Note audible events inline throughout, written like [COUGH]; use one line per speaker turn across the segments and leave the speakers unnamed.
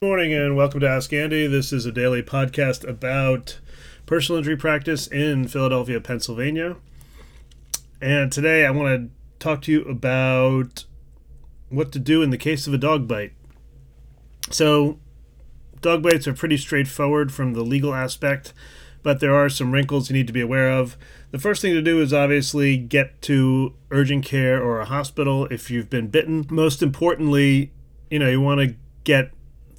Good morning and welcome to Ask Andy. This is a daily podcast about personal injury practice in Philadelphia, Pennsylvania. And today I want to talk to you about what to do in the case of a dog bite. So, dog bites are pretty straightforward from the legal aspect, but there are some wrinkles you need to be aware of. The first thing to do is obviously get to urgent care or a hospital if you've been bitten. Most importantly, you know, you want to get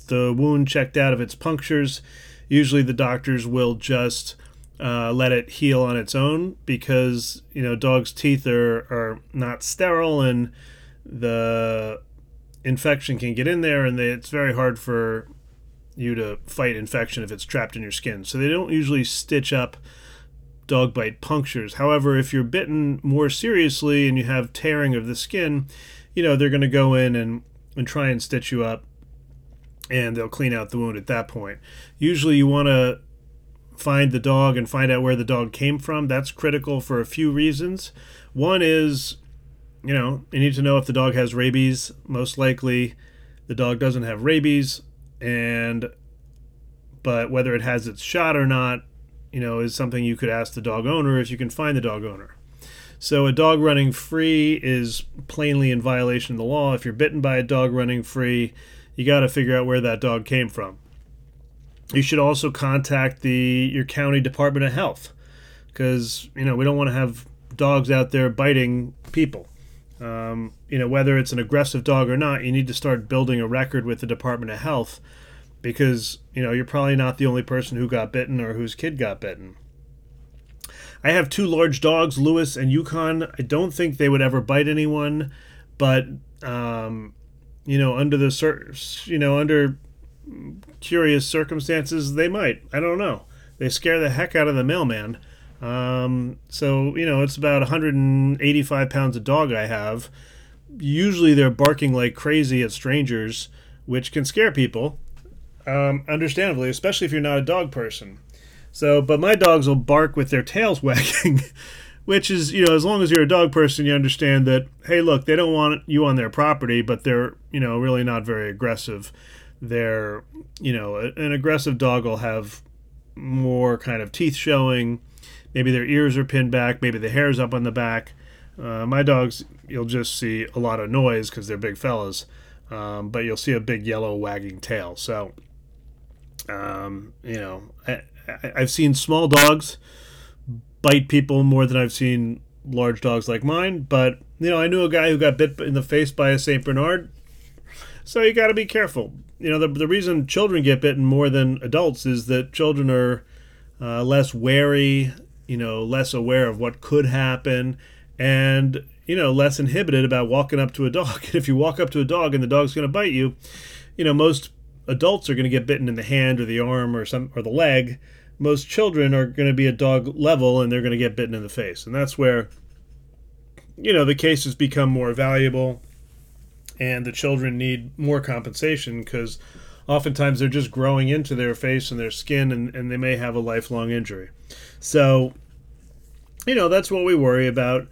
the wound checked out of its punctures. Usually the doctors will just uh, let it heal on its own because, you know, dogs' teeth are, are not sterile and the infection can get in there and they, it's very hard for you to fight infection if it's trapped in your skin. So they don't usually stitch up dog bite punctures. However, if you're bitten more seriously and you have tearing of the skin, you know, they're going to go in and, and try and stitch you up and they'll clean out the wound at that point. Usually you want to find the dog and find out where the dog came from. That's critical for a few reasons. One is, you know, you need to know if the dog has rabies. Most likely the dog doesn't have rabies and but whether it has its shot or not, you know, is something you could ask the dog owner if you can find the dog owner. So a dog running free is plainly in violation of the law. If you're bitten by a dog running free, you got to figure out where that dog came from. You should also contact the your county department of health because you know we don't want to have dogs out there biting people. Um, you know whether it's an aggressive dog or not, you need to start building a record with the Department of Health because you know you're probably not the only person who got bitten or whose kid got bitten. I have two large dogs, Lewis and Yukon. I don't think they would ever bite anyone, but um, you know, under the cir- you know under curious circumstances, they might. I don't know. They scare the heck out of the mailman. Um, so you know, it's about 185 pounds of dog I have. Usually, they're barking like crazy at strangers, which can scare people. Um, understandably, especially if you're not a dog person. So, but my dogs will bark with their tails [LAUGHS] wagging, which is, you know, as long as you're a dog person, you understand that, hey, look, they don't want you on their property, but they're, you know, really not very aggressive. They're, you know, an aggressive dog will have more kind of teeth showing. Maybe their ears are pinned back. Maybe the hair's up on the back. Uh, my dogs, you'll just see a lot of noise because they're big fellas, um, but you'll see a big yellow wagging tail. So, um, you know, I, I've seen small dogs bite people more than I've seen large dogs like mine. But you know, I knew a guy who got bit in the face by a Saint Bernard. So you got to be careful. You know, the the reason children get bitten more than adults is that children are uh, less wary. You know, less aware of what could happen, and you know, less inhibited about walking up to a dog. [LAUGHS] And if you walk up to a dog and the dog's going to bite you, you know, most adults are going to get bitten in the hand or the arm or some or the leg most children are going to be at dog level and they're going to get bitten in the face. And that's where, you know, the cases become more valuable and the children need more compensation because oftentimes they're just growing into their face and their skin and, and they may have a lifelong injury. So, you know, that's what we worry about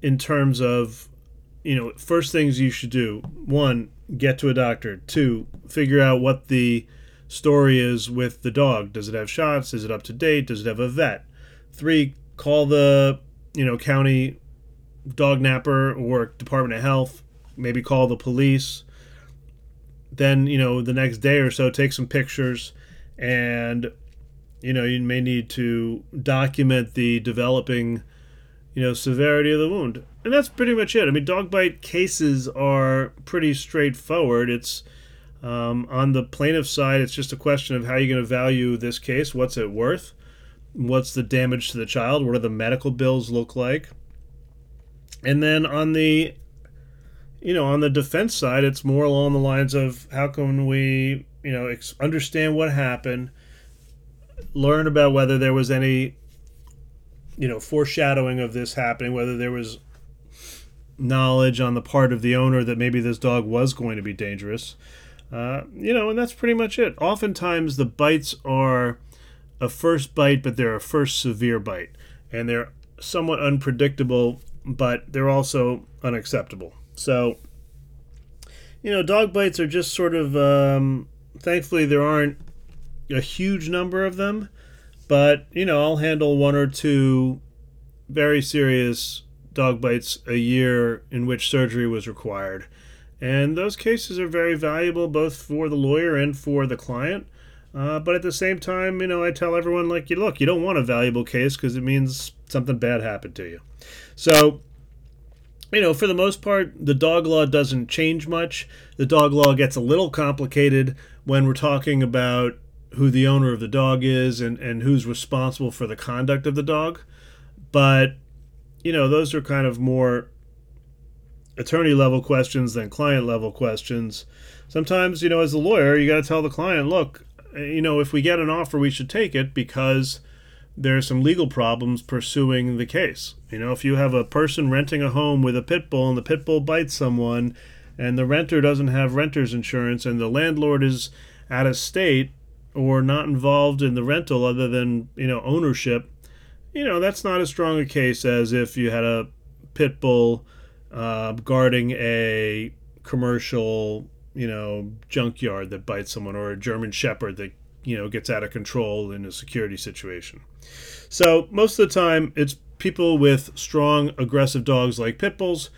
in terms of, you know, first things you should do one, get to a doctor, two, figure out what the story is with the dog. Does it have shots? Is it up to date? Does it have a vet? Three, call the you know county dog napper or Department of Health. Maybe call the police. Then you know the next day or so, take some pictures, and you know you may need to document the developing you know severity of the wound and that's pretty much it i mean dog bite cases are pretty straightforward it's um, on the plaintiff side, it's just a question of how you're going to value this case. What's it worth? What's the damage to the child? What do the medical bills look like? And then on the, you know, on the defense side, it's more along the lines of how can we, you know, ex- understand what happened, learn about whether there was any, you know, foreshadowing of this happening, whether there was knowledge on the part of the owner that maybe this dog was going to be dangerous uh, you know, and that's pretty much it. Oftentimes, the bites are a first bite, but they're a first severe bite, and they're somewhat unpredictable, but they're also unacceptable. So, you know, dog bites are just sort of um, thankfully, there aren't a huge number of them, but you know, I'll handle one or two very serious dog bites a year in which surgery was required. And those cases are very valuable both for the lawyer and for the client. Uh, but at the same time, you know, I tell everyone, like, you look, you don't want a valuable case because it means something bad happened to you. So, you know, for the most part, the dog law doesn't change much. The dog law gets a little complicated when we're talking about who the owner of the dog is and, and who's responsible for the conduct of the dog. But, you know, those are kind of more attorney level questions than client level questions. Sometimes, you know, as a lawyer, you got to tell the client, look, you know, if we get an offer, we should take it because there are some legal problems pursuing the case. You know, if you have a person renting a home with a pit bull and the pit bull bites someone and the renter doesn't have renter's insurance and the landlord is out of state or not involved in the rental other than, you know, ownership, you know, that's not as strong a case as if you had a pit bull uh, guarding a commercial, you know, junkyard that bites someone or a German shepherd that, you know, gets out of control in a security situation. So most of the time, it's people with strong, aggressive dogs like pit bulls,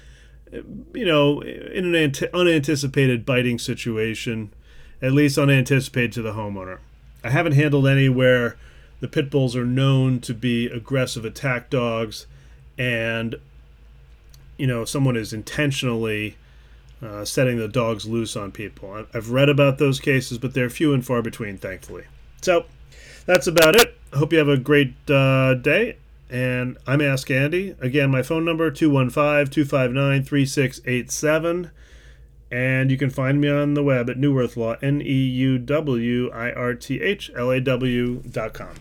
you know, in an unanticipated biting situation, at least unanticipated to the homeowner. I haven't handled any where the pit bulls are known to be aggressive attack dogs and you know someone is intentionally uh, setting the dogs loose on people. I've read about those cases, but they're few and far between, thankfully. So that's about it. I hope you have a great uh, day. And I'm Ask Andy. Again, my phone number 215 259 3687. And you can find me on the web at Neuwirth Law, N E U W I R T H L A W dot com.